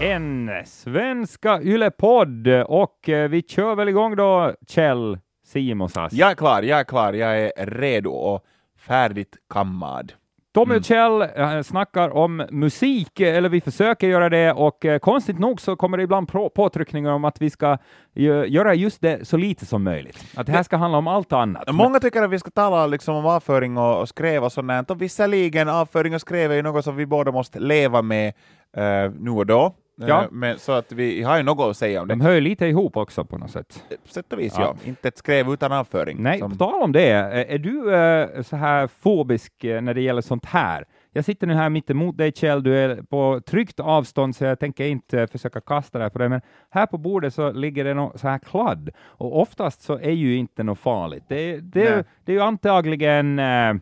En svenska Yle-podd och eh, vi kör väl igång då, Kjell Simonsas. Jag är klar, jag är klar, jag är redo och färdigt kammad. Tommy och Kjell eh, snackar om musik, eller vi försöker göra det, och eh, konstigt nog så kommer det ibland på- påtryckningar om att vi ska gö- göra just det så lite som möjligt. Att det här ska handla om allt annat. Många tycker att vi ska tala liksom om avföring och, och skräv och sånt och visserligen avföring och skräv är ju något som vi båda måste leva med eh, nu och då. Eh, Ja. men, så att vi har ju något att säga om det. De hör ju lite ihop också på något sätt. På sätt och vis, Ja. ja. Inte ett skräv utan avföring. Nej, som- på tal om det, eh, är du eh, så här fobisk eh, när det gäller sånt här? Jag sitter nu här mitt emot dig Kjell, du är på tryggt avstånd så jag tänker inte eh, försöka kasta det på dig, men här på bordet så ligger det något så här kladd och oftast så är ju inte något farligt. Det, det, det är ju antagligen, eh,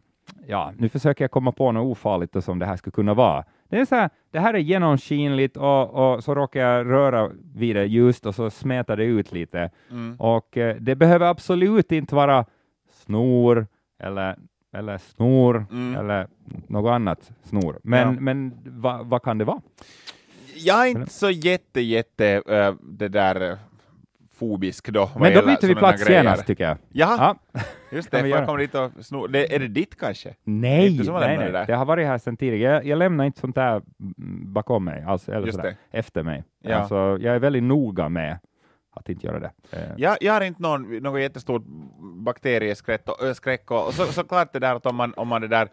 ja, nu försöker jag komma på något ofarligt som det här skulle kunna vara. Det, är så här, det här är genomskinligt och, och så råkar jag röra vid det just och så smetar det ut lite. Mm. Och eh, det behöver absolut inte vara snor eller, eller snor Mm. eller något annat snor. Men, Ja. men vad vad kan det vara? Jag är inte så jätte, jätte äh, det där fobisk då. Men då byter vi plats grejer. genast tycker jag. Jaha, Ja. just det, jag komma dit och sno. Det, är det ditt kanske? Nej, har nej, nej. det. Det har varit här sedan tidigare. Jag, jag lämnar inte sånt där bakom mig, alltså, eller Just sådär, efter mig. Ja. Alltså, jag är väldigt noga med att inte göra det. Eh, Jag, jag har inte någon, någon jättestort bakterieskräck och, skräck och, och så, såklart det där att om man, om man det där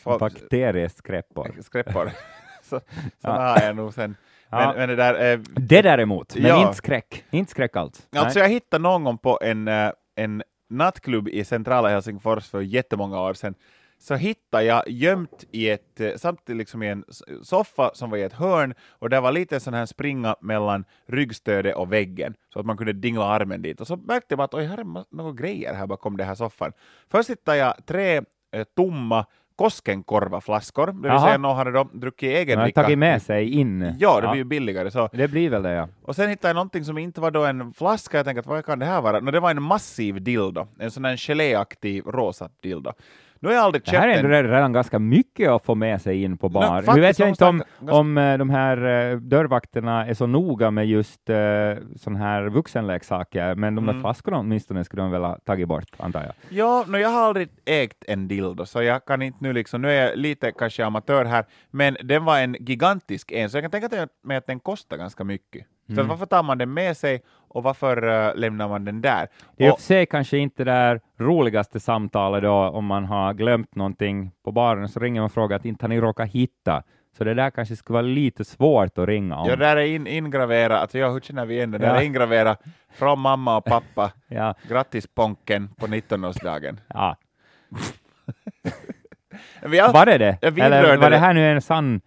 får, Bakterieskräppor. skräppor, så, så Ja. har jag nog sen. Men, Ja. men det där, eh, Det däremot, men Ja. inte skräck. Inte skräck alls. alltså Nej. jag hittade någon gång på en, eh, en nattklubb i centrala Helsingfors för jättemånga år sedan, så hittade jag gömt i ett, eh, samtidigt liksom i en soffa som var i ett hörn, och där var lite sån här springa mellan ryggstödet och väggen, så att man kunde dingla armen dit. Och så märkte jag att oj, här är några grejer här bakom den här soffan. Först hittade jag tre eh, tomma Koskenkorva-flaskor, det vill Jaha. säga någon hade då druckit egen dricka. tagit med sig in. Ja, det blir ju billigare så. Det blir väl det, ja. Och sen hittade jag någonting som inte var då en flaska, jag tänkte att vad kan det här vara? No, det var en massiv dildo, en sån här geléaktig rosa dildo. Nu har jag aldrig Det här är ändå redan ganska mycket att få med sig in på bar. nu vet jag inte om, om eh, de här eh, dörrvakterna är så noga med just uh, sådana här vuxenleksaker, men de där Mm. flaskorna åtminstone skulle de väl ha tagit bort, antar jag. Ja, no, jag har aldrig ägt en dildo, så jag kan inte nu liksom, nu är jag lite kanske amatör här, men den var en gigantisk en, så jag kan tänka mig att den kostar ganska mycket. Mm. att varför tar man den med sig och varför eh, lämnar man den där? Det är i och för sig kanske inte det där roligaste samtalet då, om man har glömt någonting på baren, så ringer man och frågar att inte har ni råkat hitta. Så det där kanske skulle vara lite svårt att ringa om. Ja, där är in, ingraverat, alltså jag hur känner vi igen det? Där Ja. är ingraverat från mamma och pappa. Ja, Grattis Ponken på 19-årsdagen. ja. Vi Var det det? Eller var det det. här nu en sann,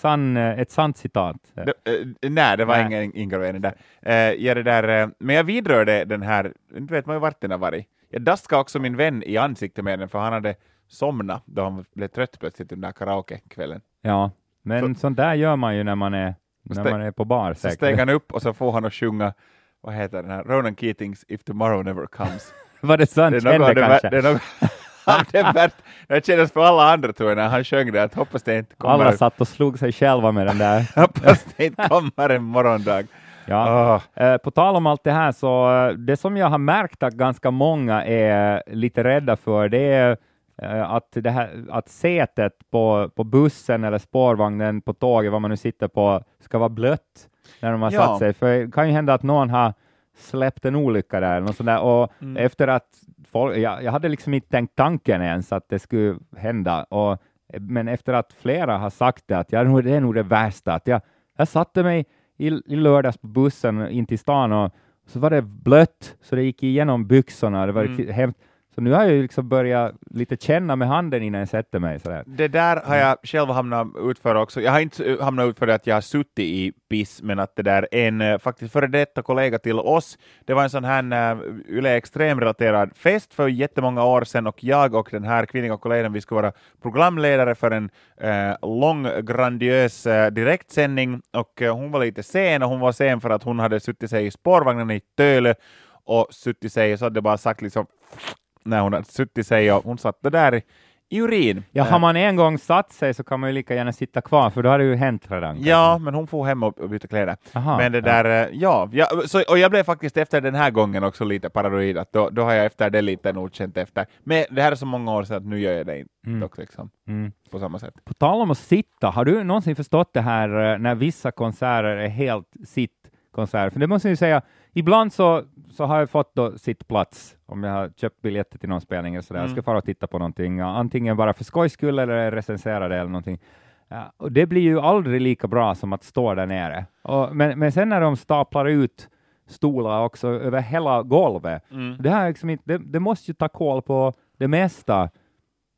sann, eh, ett sant citat? det, eh, nej, det var Nej. ingen ingravering där. Eh, ja, det där eh, men jag vidrörde den här, inte vet man ju vart den har varit. Jag daskade också min vän i ansiktet med den, för han hade somnat då han blev trött plötsligt den där karaokekvällen. Ja, men sånt där gör man ju när man är, när man är på bar. Så säkert. steg han upp och så får han att sjunga, vad heter den här, Ronan Keatings If Tomorrow Never Comes. Var det så han Det är något det, kanske? vär- det, är något, det, värt, det kändes för alla andra tror jag när han sjöng det, att hoppas det inte kommer, Alla satt och slog sig själva med den där. hoppas det inte kommer en morgondag. Ja. Eh, På tal om allt det här, så eh, det som jag har märkt att ganska många är lite rädda för, det är eh, att, det här, att sätet på, på bussen eller spårvagnen på tåget, vad man nu sitter på, ska vara blött när de har Ja. satt sig. För det kan ju hända att någon har släppt en olycka där, eller något sånt där. och Mm. efter att folk, jag, jag hade liksom inte tänkt tanken ens att det skulle hända, och, men efter att flera har sagt det, att ja, nog- det är nog det värsta, att jag, jag satte mig i, i lördags på bussen in till stan och så var det blött så det gick igenom byxorna. Det var mm. hemskt. Så nu har jag ju liksom börjat lite känna med handen innan jag sätter mig. Sådär. Det där har jag själv hamnat ut för också. Jag har inte hamnat ut för det att jag har suttit i piss, men att det där en eh, faktiskt före detta kollega till oss, det var en sån här uh, Yle Extrem-relaterad fest för jättemånga år sedan och jag och den här kvinnliga kollegan, vi skulle vara programledare för en eh, lång grandiös eh, direktsändning och hon var lite sen och hon var sen för att hon hade suttit sig i spårvagnen i Tölö och suttit sig, så hade det bara sagt liksom när hon hade suttit sig och hon satt där i, i urin. Ja, Eh, har man en gång satt sig så kan man ju lika gärna sitta kvar, för då har det ju hänt redan. Ja, men hon får hem och, och byta kläder. Aha, men det där, eh, ja, ja så, och jag blev faktiskt efter den här gången också lite paranoid, att då, då har jag efter det lite nog känt efter. Men det här är så många år sedan att nu gör jag det inte Mm. dock liksom, Mm. på samma sätt. På tal om att sitta, har du någonsin förstått det här eh, när vissa konserter är helt sittkonserter? För det måste jag ju säga, ibland så, så har jag fått då sittplats om jag har köpt biljetter till någon spelning eller sådär. Jag ska fara och titta på någonting, antingen bara för skojs skull eller recensera det eller någonting. Ja, och det blir ju aldrig lika bra som att stå där nere. Och, men, men sen när de staplar ut stolar också över hela golvet, det, här är liksom inte, det, det måste ju ta koll på det mesta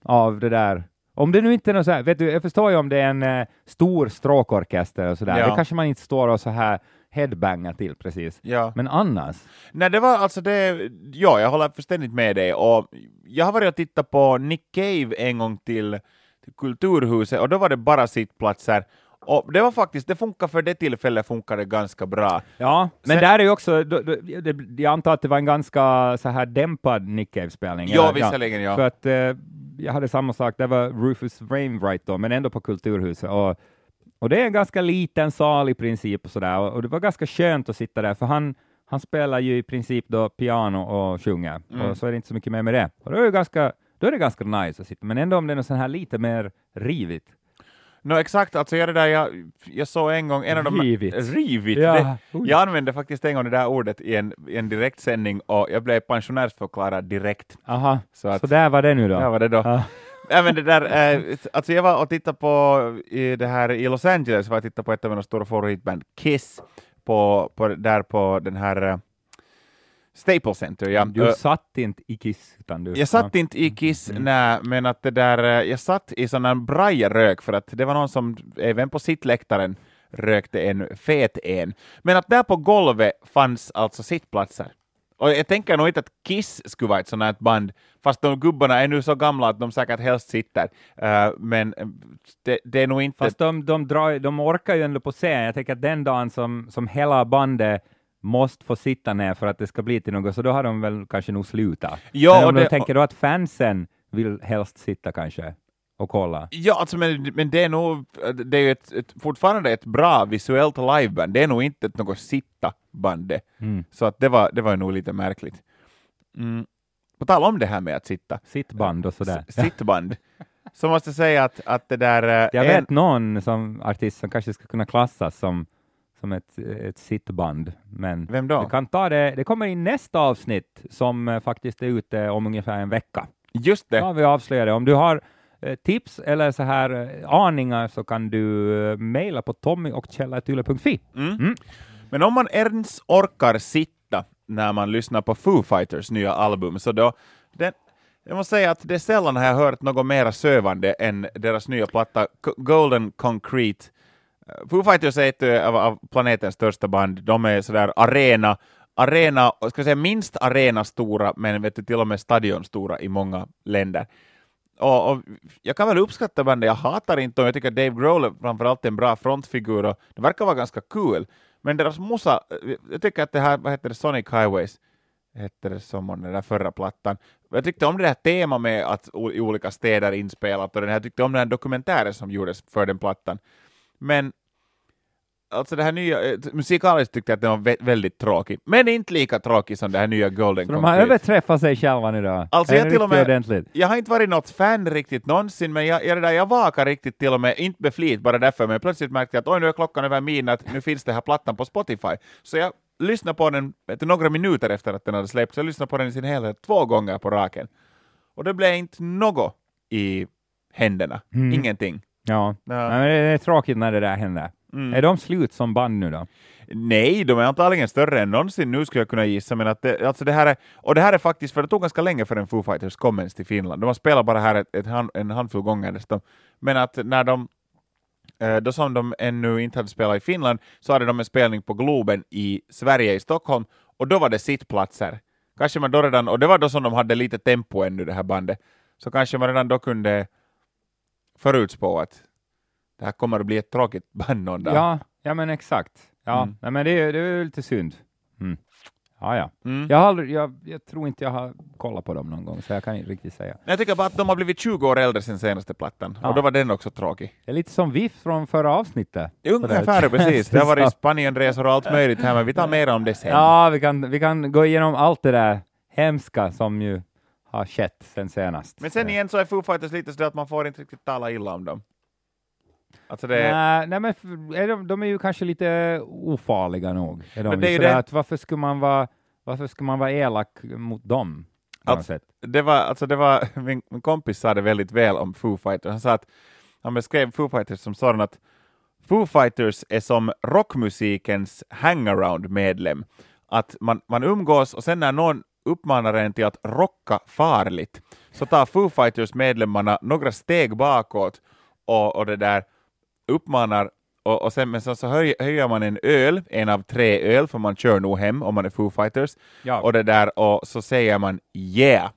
av det där. Om det nu inte är något så här, vet du, jag förstår ju om det är en eh, stor stråkorkester och sådär, Ja. det kanske man inte står och så här headbangar till precis. Ja. Men annars, Nej, det var alltså det, ja, jag håller fullständigt med dig, och jag har varit och tittat på Nick Cave en gång till, till Kulturhuset, och då var det bara sittplatser, och det var faktiskt, det funkar för det tillfället funkar det ganska bra. ja, men Sen- där är ju också, då, då, det, jag antar att det var en ganska så här dämpad Nick Cave-spelning. Ja, visserligen, ja. För att eh, jag hade samma sak, det var Rufus Wainwright då, men ändå på Kulturhuset. Och, och det är en ganska liten sal i princip, och, sådär, och, det var ganska skönt att sitta där, för han, han spelar ju i princip då piano och sjunger, Mm. och så är det inte så mycket mer med det. Och då är det ganska, då är det ganska nice att sitta, men ändå om det är något sånt här lite mer rivigt. No, exakt, alltså jag, det där, jag, jag såg en gång en av de... Rivigt. Rivigt. Ja, Det, jag använde faktiskt en gång det där ordet i en, i en direktsändning och jag blev pensionärsförklarad direkt. Aha, Så att, så där var det nu då. Ja, var det då. Ja. Ja, men det där, eh, alltså jag var och tittade på i, det här, i Los Angeles, var jag tittade på ett av mina stora favoritband, Kiss, på, på, där på den här eh, Staples Center. Ja. Du satt inte i Kiss, utan du... jag satt inte i Kiss, Mm. nej, men att det där, eh, jag satt i sån här brajerök för att det var någon som även på sittläktaren rökte en fet en. Men att där på golvet fanns alltså sittplatser. Och jag tänker nog inte att Kiss skulle vara ett sånt här band, fast de gubbarna är nu så gamla att de säkert helst sitter. Eh, men det, det är nog inte... Fast de, de, drar, de orkar ju ändå på scen. Jag tänker att den dagen som, som hela bandet måste få sitta ner för att det ska bli till något, så då har de väl kanske nog slutat. Ja, Men om de det- tänker då att fansen vill helst sitta kanske och kolla. Ja, alltså, men, men det är nog det är ett, ett, fortfarande ett bra visuellt liveband. Det är nog inte ett något sitta-band det. Mm. Så att det, var, det var nog lite märkligt. Mm. På tal om det här med att sitta, Sitt band och sådär. S- sittband, så måste jag säga att, att det där... eh, Jag en- vet någon som artist som kanske skulle kunna klassas som, som ett, ett sittband, men Vem då? kan ta det. Det kommer i nästa avsnitt som eh, faktiskt är ute om ungefär en vecka. Just Då det. har vi avslöjat det. Om du har tips eller så här eh, aningar så kan du eh, mejla på tommyochkjell.yle.fi. Mm. Mm. Men om man ens orkar sitta när man lyssnar på Foo Fighters nya album, så då... Den, jag måste säga att det är sällan har jag hört något mera sövande än deras nya platta Golden Concrete. Eh, Foo Fighters är ett eh, av, av planetens största band. De är sådär arena, arena, ska säga minst arena stora, men vet du, till och med stadion stora i många länder. Och, och jag kan väl uppskatta bandet, jag hatar inte dem, jag tycker Dave Grohl är framförallt en bra frontfigur och det verkar vara ganska kul. Men deras musa, jag tycker att det här, vad heter det, Sonic Highways, hette det som om den där förra plattan. Jag tyckte om det här temat med att i olika städer inspelat och den här, jag tyckte om den här dokumentären som gjordes för den plattan. Men alltså det här nya, eh, musikaliskt tyckte jag att den var vä- väldigt tråkig, men inte lika tråkig som det här nya Golden Så de har överträffat sig själva nu då? Alltså, jag till och med- ordentligt? Jag har inte varit något fan riktigt någonsin, men jag, jag, där, jag vakar riktigt till och med, inte med flit bara därför, men plötsligt märkte jag att oj, nu är klockan över midnatt, nu finns det här plattan på Spotify. Så jag lyssnade på den vet några minuter efter att den hade släppts, jag lyssnade på den i sin helhet två gånger på raken. Och det blev inte något i händerna, Mm. ingenting. Ja, Ja. Nej, men det är tråkigt när det där händer. Mm. Är de slut som band nu då? Nej, de är antagligen större än någonsin nu skulle jag kunna gissa, men att det, alltså det här är, och det här är faktiskt, för det tog ganska länge för en Foo Fighters kom ens till Finland. De har spelat bara här ett, ett hand, en handfull gånger nästan, Men att när de, eh, då som de ännu inte hade spelat i Finland, så hade de en spelning på Globen i Sverige, i Stockholm, och då var det sittplatser. Kanske man då redan, och det var då som de hade lite tempo ännu, det här bandet, så kanske man redan då kunde förutspå att det här kommer att bli ett tråkigt band någon dag. Ja, ja men exakt. Ja, Mm. nej, men det, är- det är lite synd. Mm. Ja, ja. Mm. Jag, har aldrig, jag, jag tror inte jag har kollat på dem någon gång, så jag kan inte riktigt säga. Jag tycker bara att de har blivit 20 år äldre sen senaste plattan, Ja. och då var den också tråkig. Det är lite som VIF från förra avsnittet. Ungefär precis. Det har varit Spanienresor och allt möjligt här, men vi tar mer om det sen. Ja, vi kan, vi kan gå igenom allt det där hemska som ju har skett sen senast. Men sen igen så är Foo Fighters lite så att man får inte riktigt tala illa om dem. Alltså det. Nej, nej, men är de, de är ju kanske lite ofarliga nog. Är de Men det är det- Att varför, skulle man vara, varför skulle man vara elak mot dem? Alltså, det var, alltså det var, min, min kompis sa det väldigt väl om Foo Fighters. Han sa att han beskrev Foo Fighters som sådan att Foo Fighters är som rockmusikens hangaround-medlem. Att man, man umgås och sen när någon uppmanar en till att rocka farligt så tar Foo Fighters-medlemmarna några steg bakåt och, och det där uppmanar och, och sen men så, så höj, höjer man en öl, en av tre öl, för man kör nog hem om man är Foo Fighters, Ja. och det där och så säger man yeah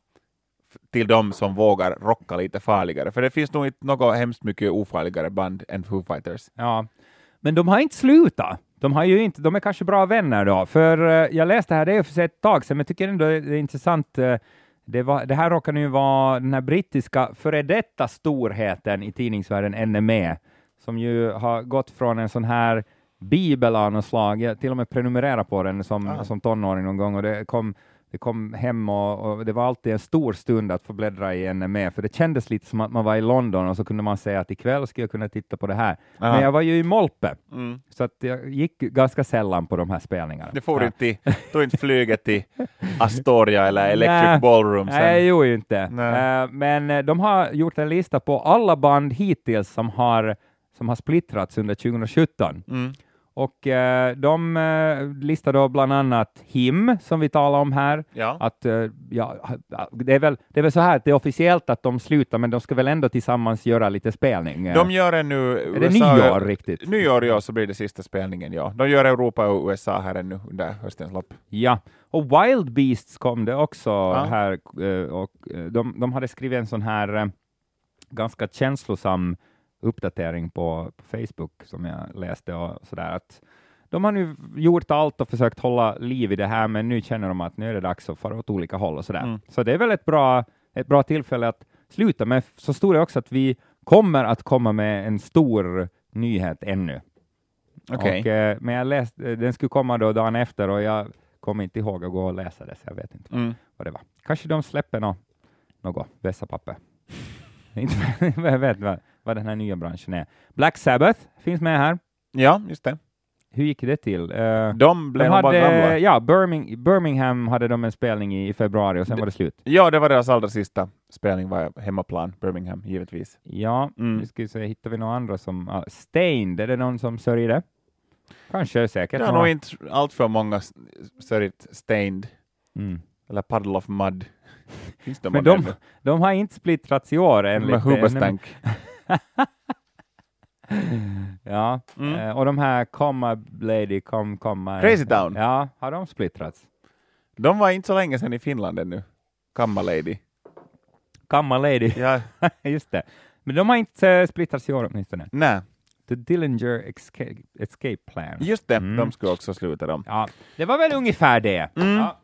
till de som vågar rocka lite farligare, för det finns nog inte något hemskt mycket ofarligare band än Foo Fighters. Ja, men de har inte slutat. De, har ju inte, de är kanske bra vänner då, för eh, jag läste här, det är för sig ett tag sedan, men jag tycker ändå det är intressant. eh, det, var, det här råkar nu vara den här brittiska före detta storheten i tidningsvärlden NME, som ju har gått från en sån här bibel av något slag, jag till och med prenumerera på den som, Ah. som tonåring någon gång, och det kom vi kom hem och, och det var alltid en stor stund att få bläddra i NME, för det kändes lite som att man var i London och så kunde man säga att ikväll ska jag kunna titta på det här. Ja. Men jag var ju i Molpe, Mm. så att jag gick ganska sällan på de här spelningarna. Det får ja. inte, till- tog inte flyget till Astoria eller Electric Nej. Ballroom sen. Nej, jag ju inte. Nej. Eh, men eh, de har gjort en lista på alla band hittills som har, som har splittrats under 2017. Mm. Och eh, de eh, listar då bland annat HIM, som vi talar om här. Ja. Att, eh, ja, det, är väl, det är väl så här att det är officiellt att de slutar, men de ska väl ändå tillsammans göra lite spelning. De gör en nu... är det nyår riktigt? Nyår, ja, så blir det sista spelningen, ja. De gör Europa och USA här ännu under höstens lopp. Ja, och Wild Beasts kom det också Ja. här, eh, och eh, de, de hade skrivit en sån här eh, ganska känslosam uppdatering på, på Facebook som jag läste och sådär att de har nu gjort allt och försökt hålla liv i det här, men nu känner de att nu är det dags att fara åt olika håll och sådär. Mm. Så det är väl ett bra, ett bra tillfälle att sluta, men så stod det också att vi kommer att komma med en stor nyhet ännu. Okej. Och, eh, men jag läste, den skulle komma då dagen efter och jag kommer inte ihåg att gå och läsa det, så jag vet inte Mm. vad det var. Kanske de släpper nå, något vässapapper. inte jag vet vad, vad den här nya branschen är. Black Sabbath finns med här. Ja, just det. Hur gick det till? Eh, De blev de nog bara gamla. hade, ja, Birmingham, Birmingham hade de en spelning i, i februari och sen Det- var det slut. Ja, det var deras allra sista spelning, var hemmaplan, Birmingham, givetvis. Ja, Mm. nu ska vi se, hittar vi några andra som... Uh, Stained, är det någon som sörjer det? Kanske, säkert. Det har nog inte allt för många sörjt Stained, Mm. eller Puddle of Mud. De Men de, de har inte splittrats i år Med enligt... Ja, Mm. eh, och de här Comma Lady, Com, Comma... Crazy Town. Ja, har de splittrats? De var inte så länge sedan i Finland ännu. Kamma Lady. Comma Lady, Ja, just det. Men de har inte eh, splittrats i år åtminstone. nej, The Dillinger Escape, Escape Plan. just det. Mm. De skulle också sluta dem. Ja, det var väl ungefär det. Mm. Ja.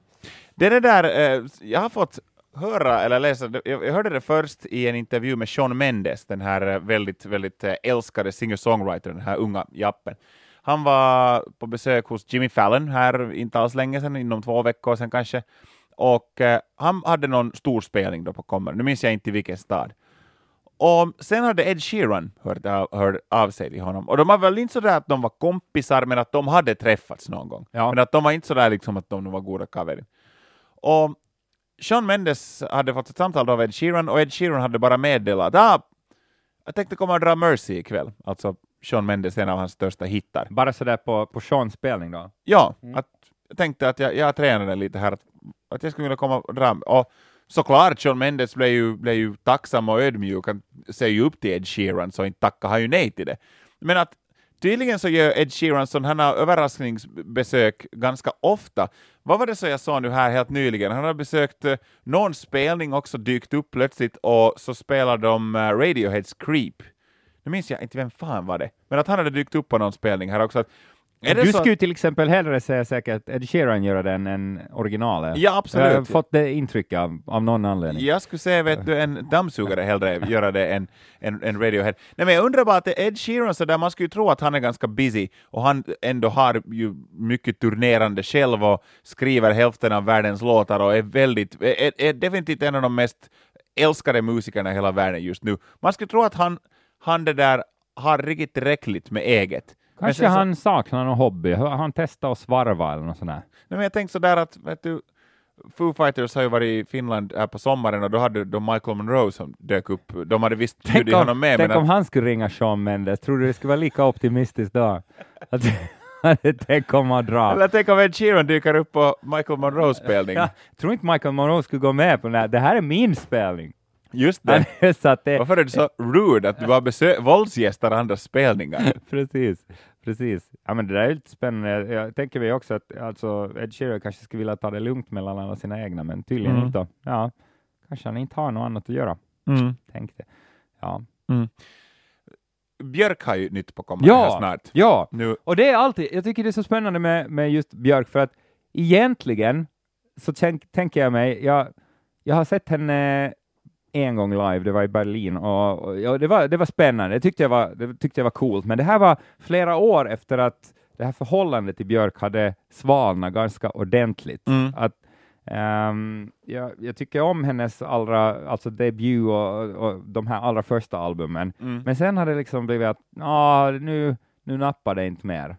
Det är det där, eh, jag har fått höra eller läsa, jag hörde det först i en intervju med Sean Mendes, den här eh, väldigt, väldigt eh, älskade singer-songwritern, den här unga jappen. Han var på besök hos Jimmy Fallon här inte alls länge sedan, inom två veckor sedan kanske, och eh, han hade någon stor spelning då på Kommer, nu minns jag inte i vilken stad. Och sen hade Ed Sheeran hört av, hört av sig till honom. Och de var väl inte sådär att de var kompisar, men att de hade träffats någon gång. Ja. Men att de var inte sådär liksom att de var goda kaverin. Och Sean Mendes hade fått ett samtal av Ed Sheeran, och Ed Sheeran hade bara meddelat att ah, jag tänkte komma och dra Mercy ikväll. Alltså Sean Mendes, en av hans största hittar. Bara sådär på, på Seans spelning då? Ja, att, jag tänkte att jag, jag tränade lite här, att, att jag skulle vilja komma och dra. Och såklart, Sean Mendes blev ju, blev ju tacksam och ödmjuk, han säger ju upp till Ed Sheeran, så inte tackar han ju nej till det. Men att tydligen så gör Ed Sheeran sådana här överraskningsbesök ganska ofta. Vad var det så jag sa nu här helt nyligen? Han har besökt eh, någon spelning också, dykt upp plötsligt, och så spelar de eh, Radioheads Creep. Nu minns jag inte vem fan var det, men att han hade dykt upp på någon spelning här också. Att du så skulle till exempel hellre säga säkert Ed Sheeran göra den än originalet. Ja, Jag har absolut. fått det intrycket av, av någon anledning. Jag skulle säga vet du, en dammsugare hellre göra det än, än, än Radiohead. Nej, men jag undrar bara att Ed Sheeran, så där man skulle ju tro att han är ganska busy och han ändå har ju mycket turnerande själv och skriver hälften av världens låtar och är väldigt, är, är definitivt en av de mest älskade musikerna i hela världen just nu. Man skulle tro att han, han det där har riktigt tillräckligt med eget. Kanske så- han saknar någon hobby. Han testat att svarva eller något sånt där? Nej, men jag tänkte sådär att, vet du, Foo Fighters har ju varit i Finland här på sommaren och då hade de Michael Monroe som dök upp. De hade visst Tänk bjudit honom med. Tänk men om att, han skulle ringa Shawn Mendes. Tror du det skulle vara lika optimistiskt då? Att det kommer att dra. eller tänk om Ed Sheeran dyker upp på Michael Monroes spelning. Ja, tror inte Michael Monroe skulle gå med på den här. Det här är min spelning. Just Han det. det, Varför är du så rude att du bara besö- våldsgästar andras spelningar? precis, precis. Ja, men det där är lite spännande. Jag tänker mig också att alltså, Ed Sheeran kanske skulle vilja ta det lugnt mellan alla sina egna, men tydligen Mm. inte. Ja, kanske han inte har något annat att göra. Mm. Tänkte. Ja. Björk har ju nytt på kommande här Ja, snart. ja, Nu, och det är alltid, jag tycker det är så spännande med, med just Björk, för att egentligen så tänk, tänker jag mig, jag, jag har sett henne en gång live, det var i Berlin, och, och ja, det, var, det var spännande, det tyckte, jag var, det tyckte jag var coolt, men det här var flera år efter att det här förhållandet till Björk hade svalnat ganska ordentligt. Mm. Att, ehm, jag, jag tycker om hennes allra, alltså debut och, och de här allra första albumen, mm. men sen har det liksom blivit att ah, nu, nu nappar det inte mer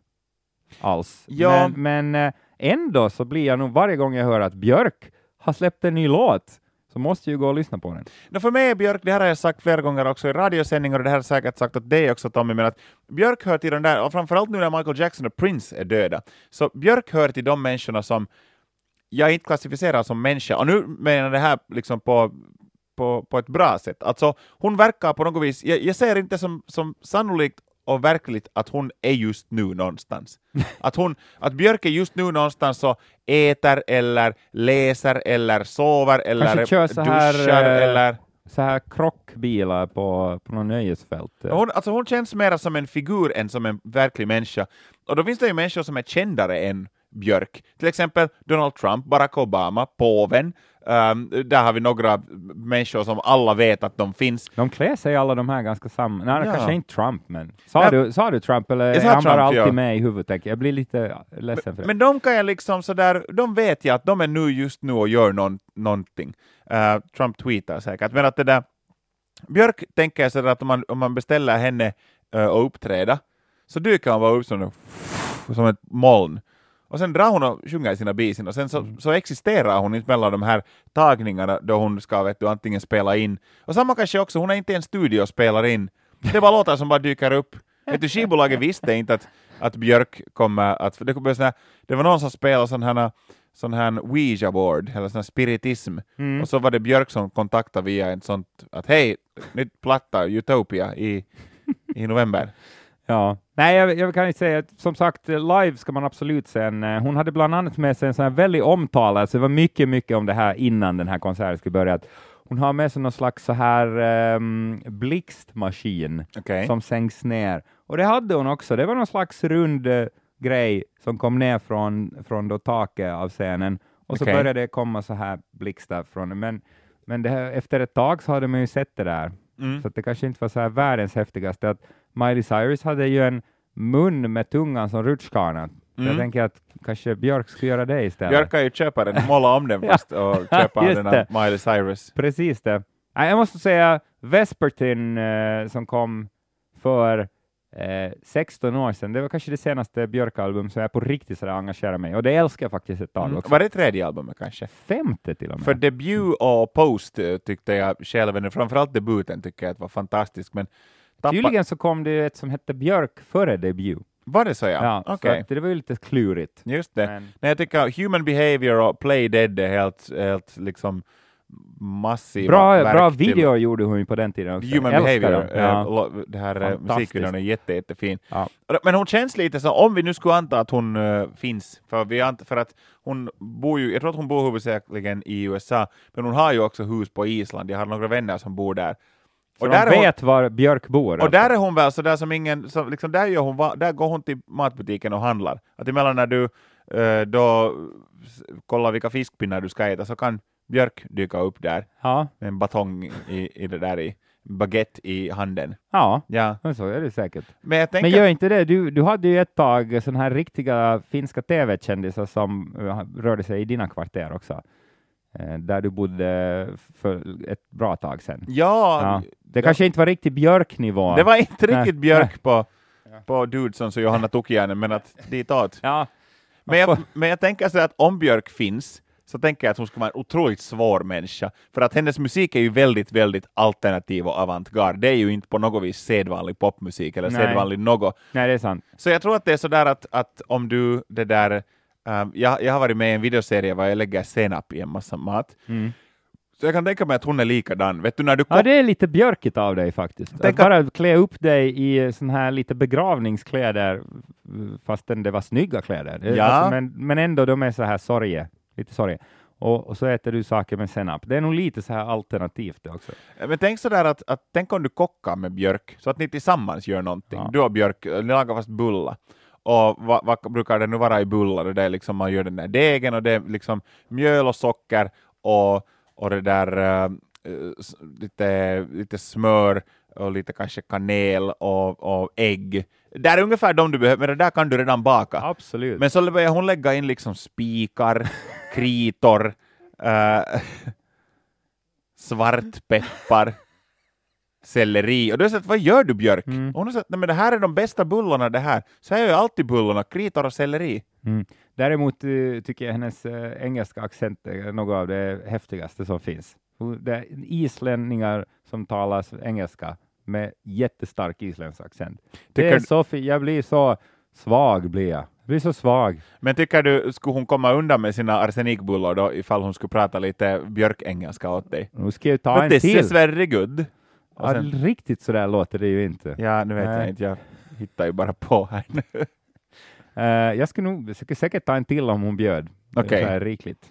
alls. Ja. Men, men eh, ändå så blir jag nog varje gång jag hör att Björk har släppt en ny låt, så måste ju gå och lyssna på den. No, för mig är Björk, det här har jag sagt flera gånger också i radiosändningar och det här har jag säkert sagt åt dig också Tommy, men att Björk hör till den där, och framförallt nu när Michael Jackson och Prince är döda, så Björk hör till de människorna som jag inte klassificerar som människa, och nu menar jag det här liksom på, på, på ett bra sätt. Alltså, hon verkar på något vis, jag, jag ser inte som, som sannolikt och verkligt att hon är just nu någonstans. Att, hon, att Björk är just nu någonstans och äter eller läser eller sover eller så här, duschar eh, eller... Så här krockbilar på, på något nöjesfält. Hon, alltså hon känns mer som en figur än som en verklig människa. Och då finns det ju människor som är kändare än Björk. Till exempel Donald Trump, Barack Obama, påven. Um, där har vi några människor som alla vet att de finns. De klär sig alla de här ganska samma. Nej, Ja. kanske inte Trump, men sa, Nej. du, sa du Trump eller Jag är han bara Trump, alltid ja. med i huvudet? Jag blir lite ledsen för det. Men de kan jag liksom sådär, de vet jag att de är nu just nu och gör någon, någonting. Uh, Trump tweetar säkert, men att det där Björk tänker jag sådär att om man, om man beställer henne uh, att uppträda så dyker hon bara upp som, som ett moln. Och sen drar hon och sjunger sina bisin och sen så, så existerar hon inte mellan de här tagningarna då hon ska vet du, antingen spela in. Och samma kanske också, hon är inte i en studio och spelar in. Det är bara låtar som bara dyker upp. Vet du, skivbolaget visste inte att, att Björk kommer att... Det, kommer sån här, det var någon som spelade sån här, sån här Ouija-board, eller sån här spiritism, Mm. och så var det Björk som kontaktade via en sånt att hej, nytt platta, Utopia, i, i november. Ja, nej, jag, jag kan ju säga som sagt, live ska man absolut sen. eh, Hon hade bland annat med sig en sån här väldigt omtalad, så det var mycket, mycket om det här innan den här konserten skulle börja. Hon har med sig någon slags så här um, blixtmaskin Okej. som sänks ner. Och det hade hon också. Det var någon slags rund eh, grej som kom ner från, från då taket av scenen. Och så Okej. började det komma så här blixtar från den. Men, men det här, efter ett tag så hade man ju sett det där. Mm. Så det kanske inte var så här världens häftigaste. Att Miley Cyrus hade ju en mun med tungan som rutschkana. Mm. Jag tänker att kanske Björk skulle göra det istället. Björk kan ju köpa den, måla om den fast och köpa den av. Miley Cyrus. Precis det. Jag måste säga Vespertin eh, som kom för eh, 16 år sedan, det var kanske det senaste Björk-album som jag på riktigt så där engagerar mig och det älskar jag faktiskt ett tag Mm. också. Var det tredje albumet kanske? Femte till och med. För debut och post eh, tyckte jag själv, framförallt debuten tycker jag att var fantastisk, men tappa... Tydligen så kom det ett som hette Björk före debut. Var det så ja? Ja, Okej. så det var ju lite klurigt. Just det. Men, Nej, jag tycker Human Behavior och Play Dead är helt, helt liksom massiva bra verk bra till- video gjorde hon på den tiden också. Human Älskar Behavior, dem. eh, Ja. det här eh, musikvideon är jätte, jättefin. Ja. Men hon känns lite så, om vi nu skulle anta att hon eh, finns, för, vi ant, för att hon bor ju, jag tror att hon bor huvudsakligen i USA, men hon har ju också hus på Island, jag har några vänner som bor där. Så Och de där är hon- vet var Björk bor. Och alltså. där är hon väl så där som ingen, som, liksom, där, gör hon, där går hon till matbutiken och handlar. Att emellan när du eh, då kollar vilka fiskpinnar du ska äta så kan Björk dyka upp där Ja, med en batong i, i det där i baguette i handen. ja, Ja, så är det säkert. men jag tänker... Men gör inte det. Du, du hade ju ett tag sådana här riktiga finska tv-kändisar som eh, rörde sig i dina kvarter också. Eh, Där du bodde för ett bra tag sedan. ja, Ja. Det kanske inte var riktigt Björk-nivå. det var inte riktigt Björk på, på Dudesons och Johanna Tukiainen, men att ditåt. Ja, Men jag, men jag tänker så att om Björk finns, så tänker jag att hon ska vara en otroligt svår människa. För att hennes musik är ju väldigt, väldigt alternativ och avantgarde. Det är ju inte på något vis sedvanlig popmusik eller Nej. sedvanlig något. nej det är sant. Så jag tror att det är så där att, att om du det där... ehm, jag, jag har varit med i en videoserie där jag lägger senap i en massa mat. Mm. Så jag kan tänka mig att hon är likadan. Vet du, när du Ja, kom, det är lite björkigt av dig faktiskt. Tänk att bara klä upp dig i sån här lite begravningskläder, fastän det var snygga kläder. Eh, Ja. Alltså, men, men ändå, de är så här sorge, lite sorge. Och, och så äter du saker med senap. Det är nog lite så här alternativt det också. Men tänk så där att, att tänk om du kockar med Björk, så att ni tillsammans gör någonting. Ja. Du och Björk, eh, ni lagar fast bullar. Och vad, vad brukar det nu vara i bullar? Det är liksom man gör den där degen och det är liksom mjöl och socker och, och det där s- lite, lite smör och lite kanske kanel och, och ägg. Det är ungefär de du behöver, men det där kan du redan baka. Absolut. Men så börjar hon lägga in liksom spikar, kritor, eh, svartpeppar, selleri. Och då har jag sagt, vad gör du Björk? Mm. Och hon har sagt, nej men det här är de bästa bullarna det här. Så jag gör alltid bullarna, kritor och selleri. Mm. Däremot eh, tycker jag hennes eh, engelska accent är något av det häftigaste som finns. Hon- Det är islänningar som talar engelska med jättestark isländsk accent. Det är så jag blir så svag, blir jag. jag blir så svag. Men tycker du, skulle hon komma undan med sina arsenikbullar då ifall hon skulle prata lite björkengelska åt dig? Ska jag ta But en this till. is very good. Ja, sen, riktigt så där låter det ju inte. ja, nu vet Nej. jag inte, jag hittar ju bara på här nu. Eh, jag skulle nog skulle säkert ta en till om hon bjöd. Okej. Så här rikligt.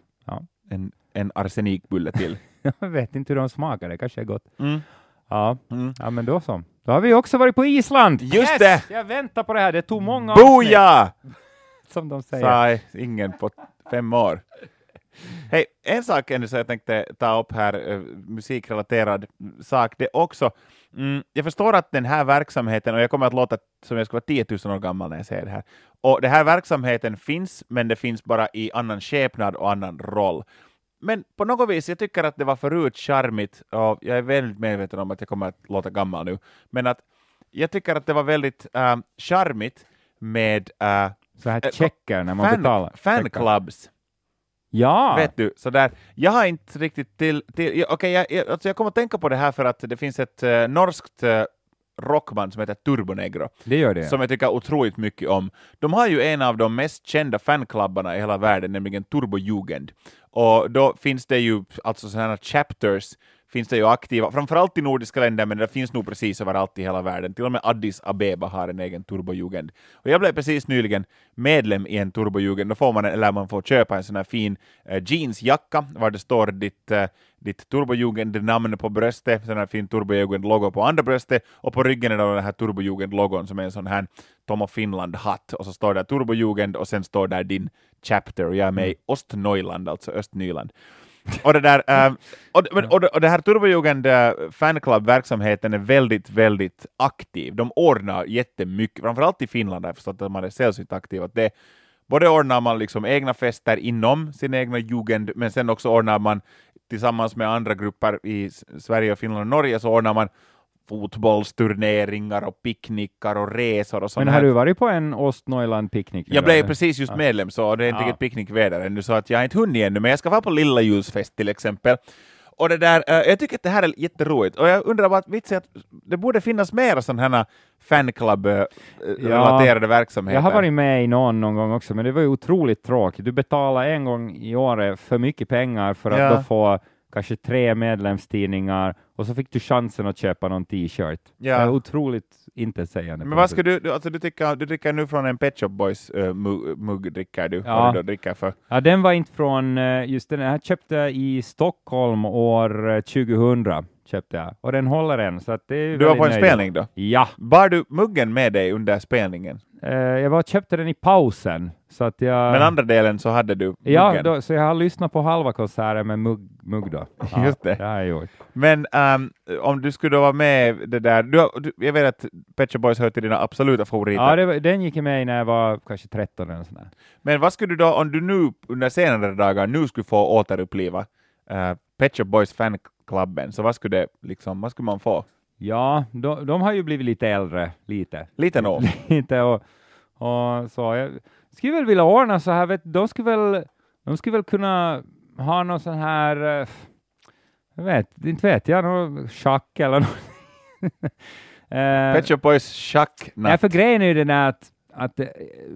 En, en arsenikbulle till. Jag vet inte hur de smakar, det kanske är gott. Mm. Ja, Mm. ja men då så. Då har vi också varit på Island! Just yes! det! Jag väntar på det här, det tog många avsnitt, Boja! som de säger. Sa ingen på fem år. Hej, en sak ännu som jag tänkte ta upp här, eh, musikrelaterad sak, det också. Mm, jag förstår att den här verksamheten, och jag kommer att låta som jag ska vara 10 000 år gammal när jag säger det här, och den här verksamheten finns, men det finns bara i annan skepnad och annan roll. Men på något vis, jag tycker att det var förut charmigt, och jag är väldigt medveten om att jag kommer att låta gammal nu, men att jag tycker att det var väldigt äh, charmigt med äh, Så här checkar när man fan, betalar. fanclubs. Ja! Vet du, sådär. Jag har inte riktigt till... till okej, jag, jag, alltså jag kommer att tänka på det här för att det finns ett uh, norskt uh, rockband som heter Turbonegro, Det gör det. som jag tycker otroligt mycket om. De har ju en av de mest kända fanklubbarna i hela världen, nämligen Turbojugend. Och då finns det ju alltså sådana chapters finns det ju aktiva, framförallt i nordiska länder, men det finns nog precis överallt i hela världen. Till och med Addis Abeba har en egen turbojugend. Och jag blev precis nyligen medlem i en turbojugend. Då får man, eller man får köpa en sån här fin eh, jeansjacka, var det står ditt, eh, ditt turbojugend-namn på bröstet, sån här fin turbojugend-logo på andra bröstet, och på ryggen är då den här turbojugend-logon som är en sån här Tom of Finland-hatt, och så står där turbojugend, och sen står där din chapter, och jag är med i Ostneuland, alltså Östnyland. Och det där, ähm, och, och, och det här Turbojugend äh, fanclub-verksamheten är väldigt, väldigt aktiv. De ordnar jättemycket, framförallt i Finland jag förstått att man är sällsynt aktiv. Att det, både ordnar man liksom egna fester inom sin egna jugend, men sen också ordnar man tillsammans med andra grupper i Sverige, Finland och Norge, så ordnar man fotbollsturneringar och picknickar och resor och sånt Men har här. du varit på en Ostneuland-picknick? nu Jag blev eller? precis just Ja. medlem, så det är inte Ja. riktigt picknickväder ännu, så att jag har inte hunnit ännu, men jag ska vara på Lilla ljusfest till exempel. Och det där, eh, jag tycker att det här är jätteroligt, och jag undrar bara, vitsen att det borde finnas mera sådana här fanclub-relaterade verksamheter. Jag har varit med i någon någon gång också, men det var ju otroligt tråkigt. Du betalar en gång i året för mycket pengar för att Ja. då få kanske tre medlemstidningar och så fick du chansen att köpa någon t-shirt. Ja. Det är otroligt intetsägande. Men vad ska du, du- alltså du, tycker, du dricker nu från en Pet Shop Boys uh, mugg, mugg, dricker du? Ja. Vad du då dricker för? Ja, den var inte från, eh, just den här köpte jag i Stockholm år eh, 2000, köpte jag. Och den håller än, så att det är Du var på en nöjd. spelning då? Ja, Bar du muggen med dig under spelningen? Eh, jag var köpte den i pausen, så att jag... Men andra delen så hade du muggen? Ja, då, så jag har lyssnat på halva konserten med mugg, mugg då. Ja, Just det. Det har jag gjort. Men ehm, om du skulle vara med det där, du, du, jag vet att Pet Shop Boys hör till dina absoluta favoriter. Ja, det, den gick jag med i när jag var kanske 13 eller sådär. Men vad skulle du då, om du nu under senare dagar nu skulle få återuppliva uh, Pet Shop Boys fanklubben, så vad skulle, det, liksom, vad skulle man få? Ja, de, de har ju blivit lite äldre, lite. Lite nog. lite och, och så. Jag skulle väl vilja ordna så här, vet, de skulle väl, de skulle väl kunna ha någon sån här, eh, jag vet, inte vet jag, någon schack eller något. Eh, Pet Shop Boys Nej, schacknatt. för grejen är ju den att, att eh,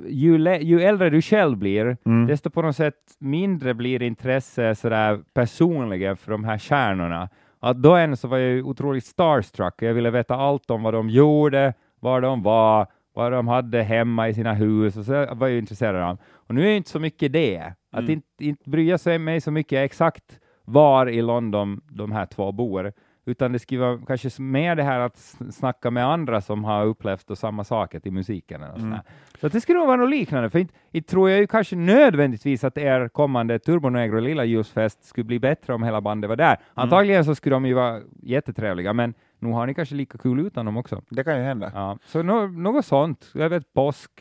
ju, ju äldre du själv blir, Mm. desto på något sätt mindre blir intresse sådär personligen för de här stjärnorna. Att då än så var jag otroligt starstruck. Jag ville veta allt om vad de gjorde, var de var, vad de hade hemma i sina hus och så var jag intresserad av. Och nu är det inte så mycket det. Att Mm. inte, inte bry sig mig så mycket exakt var i London de här två bor, utan det skulle vara kanske mer det här att snacka med andra som har upplevt och samma saker till musiken. Eller Mm. mm. Så det skulle nog vara något liknande, för inte, inte tror jag ju kanske nödvändigtvis att er kommande Turbo Negro Lilla Ljusfest skulle bli bättre om hela bandet var där. Antagligen så skulle de ju vara jättetrevliga, men nu har ni kanske lika kul utan dem också. Det kan ju hända. Ja, så nå något sånt. Jag vet påsk,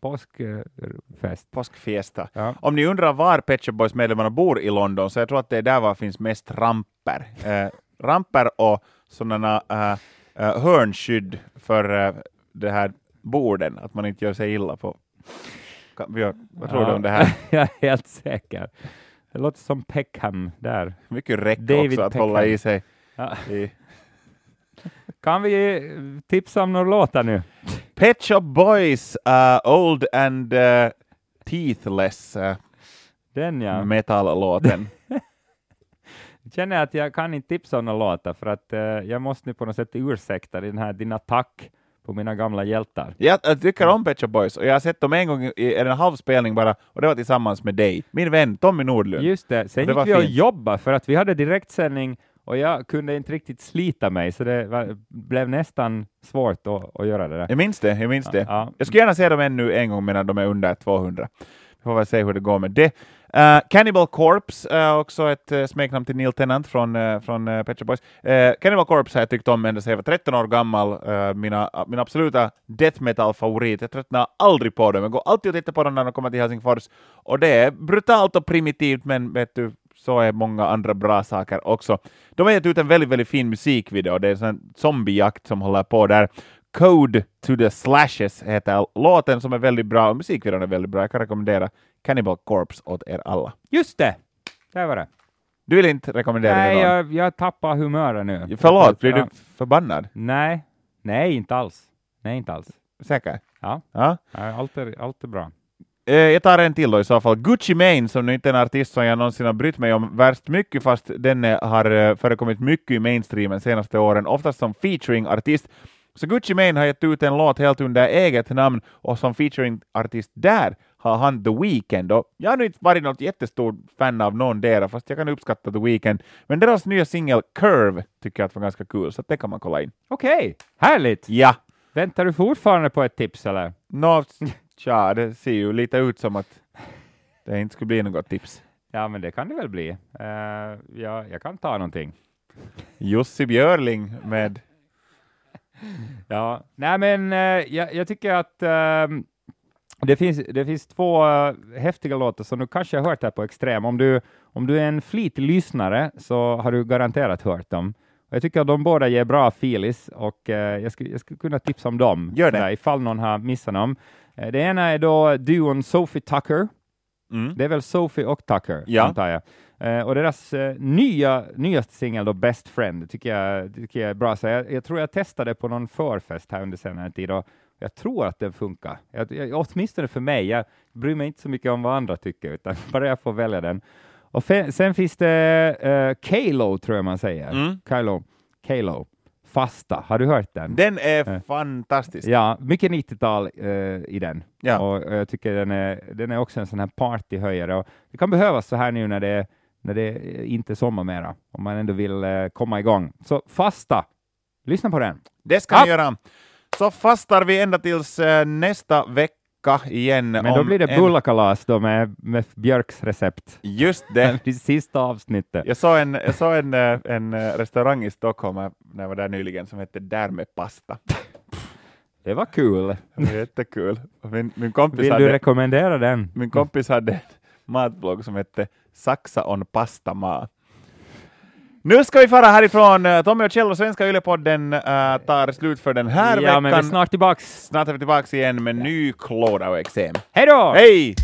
påskfest. Påskfiesta. Ja. Om ni undrar var Pet Shop Boys medlemmarna bor i London, så jag tror att det är där var finns mest ramper. Eh, ramper och sådana uh, hörnskydd för eh, det här borden, att man inte gör sig illa på. Kan, Björn, vad tror du om det här? jag är helt säker. Det låter som Peckham där. Mycket räck David också att Peckham. hålla i sig. Ja. I. Kan vi tipsa om några låtar nu? Pet Shop Boys, uh, Old and uh, Teethless, uh, Den ja. metallåten. Jag känner att jag kan inte tipsa om några låtar för att eh, jag måste nu på något sätt ursäkta den här, din attack på mina gamla hjältar. Jag, jag tycker om Pet Shop Boys och jag har sett dem en gång i en halv spelning bara och det var tillsammans med dig, min vän Tommy Nordlund. Just det, sen Det gick vi och jobbade för att vi hade direktsändning och jag kunde inte riktigt slita mig så det var, blev nästan svårt att, att göra det där. Jag minns det, jag minns det. Ja. Jag skulle gärna se dem ännu en gång medan de är under 200. Vi får väl se hur det går med det. Uh, Cannibal Corpse, uh, också ett uh, smeknamn till Neil Tennant från, uh, från uh, Pet Shop Boys. Uh, Cannibal Corpse har jag tyckt om ända sedan jag var 13 år gammal. Uh, mina, uh, min absoluta death metal-favorit. Jag tröttnar aldrig på dem. Jag går alltid och tittar på dem när de kommer till Helsingfors. Och det är brutalt och primitivt, men vet du, så är många andra bra saker också. De har gett ut en väldigt, väldigt fin musikvideo. Det är en sån zombiejakt som håller på där. Code to the Slashes heter låten som är väldigt bra och musikvideon är väldigt bra. Jag kan rekommendera Cannibal Corpse åt er alla. Just det! Där var det. Du vill inte rekommendera Nej, det jag, jag tappar humöret nu. Förlåt, blir du förbannad? Nej, nej, inte alls. Nej, inte alls. Säker? Ja, Ja. allt, är, allt är bra. Eh, jag tar en till då i så fall. Gucci Mane, som nu inte är en artist som jag någonsin har brytt mig om värst mycket, fast den har eh, förekommit mycket i mainstreamen senaste åren, oftast som featuring-artist. Så Gucci Mane har gett ut en låt helt under eget namn, och som featuring-artist där har han The Weeknd. Och jag har nu inte varit något jättestort fan av någon där, fast jag kan uppskatta The Weeknd. Men deras nya singel Curve tycker jag att var ganska kul, så det kan man kolla in. Okej, härligt! Ja, Väntar du fortfarande på ett tips eller? nå, tja, det ser ju lite ut som att det inte skulle bli något tips. Ja, men det kan det väl bli. Uh, ja, jag kan ta någonting. Jussi Björling med Ja, nej men eh, jag, jag tycker att ehm, det, finns, det finns två eh, häftiga låtar som du kanske har hört här på Extrem. Om du, om du är en flitig lyssnare så har du garanterat hört dem. Och jag tycker att de båda ger bra feelis och eh, jag, skulle, jag skulle kunna tipsa om dem Gör det. sådär, ifall någon har missat dem. Eh, det ena är då duon Sophie Tucker. mm. Det är väl Sophie och Tucker, Ja. antar jag. Eh, och deras eh, nya, nyaste singel, då Best Friend, tycker jag, tycker jag är bra. Så jag, jag tror jag testade på någon förfest här under senare tid och jag tror att den funkar. Jag, jag, åtminstone för mig. Jag bryr mig inte så mycket om vad andra tycker, utan bara jag får välja den. Och sen finns det uh, Kalo, tror jag man säger. Mm. Kalo. Kalo. Fasta, har du hört den? Den är Eh. fantastisk. Ja, mycket 90-tal eh, i den. Ja. Och, och jag tycker den är, den är också en sån här partyhöjare. Och det kan behövas så här nu när det, när det inte är sommar mera, om man ändå vill eh, komma igång. Så fasta, lyssna på den. Det ska Ja. ni göra. Så fastar vi ända tills eh, nästa vecka igen. Men då blir det bullakalas då med, med Björks recept. Just det. I sista avsnittet. Jag såg en, jag såg en, eh, en restaurang i Stockholm när jag var där nyligen som hette Där med pasta. Det var kul. Det var jättekul. Min, min, kompis Vill du hade, rekommendera den? min kompis hade en matblogg som hette Saxa on pasta ma. Nu ska vi fara härifrån. Eh, Tommy och Kjell och Svenska Ylepodden uh, tar slut för den här ja, veckan. men vi är snart tillbaks. Snart är vi tillbaka igen med ny klåda och eksem. Hej då! Hej!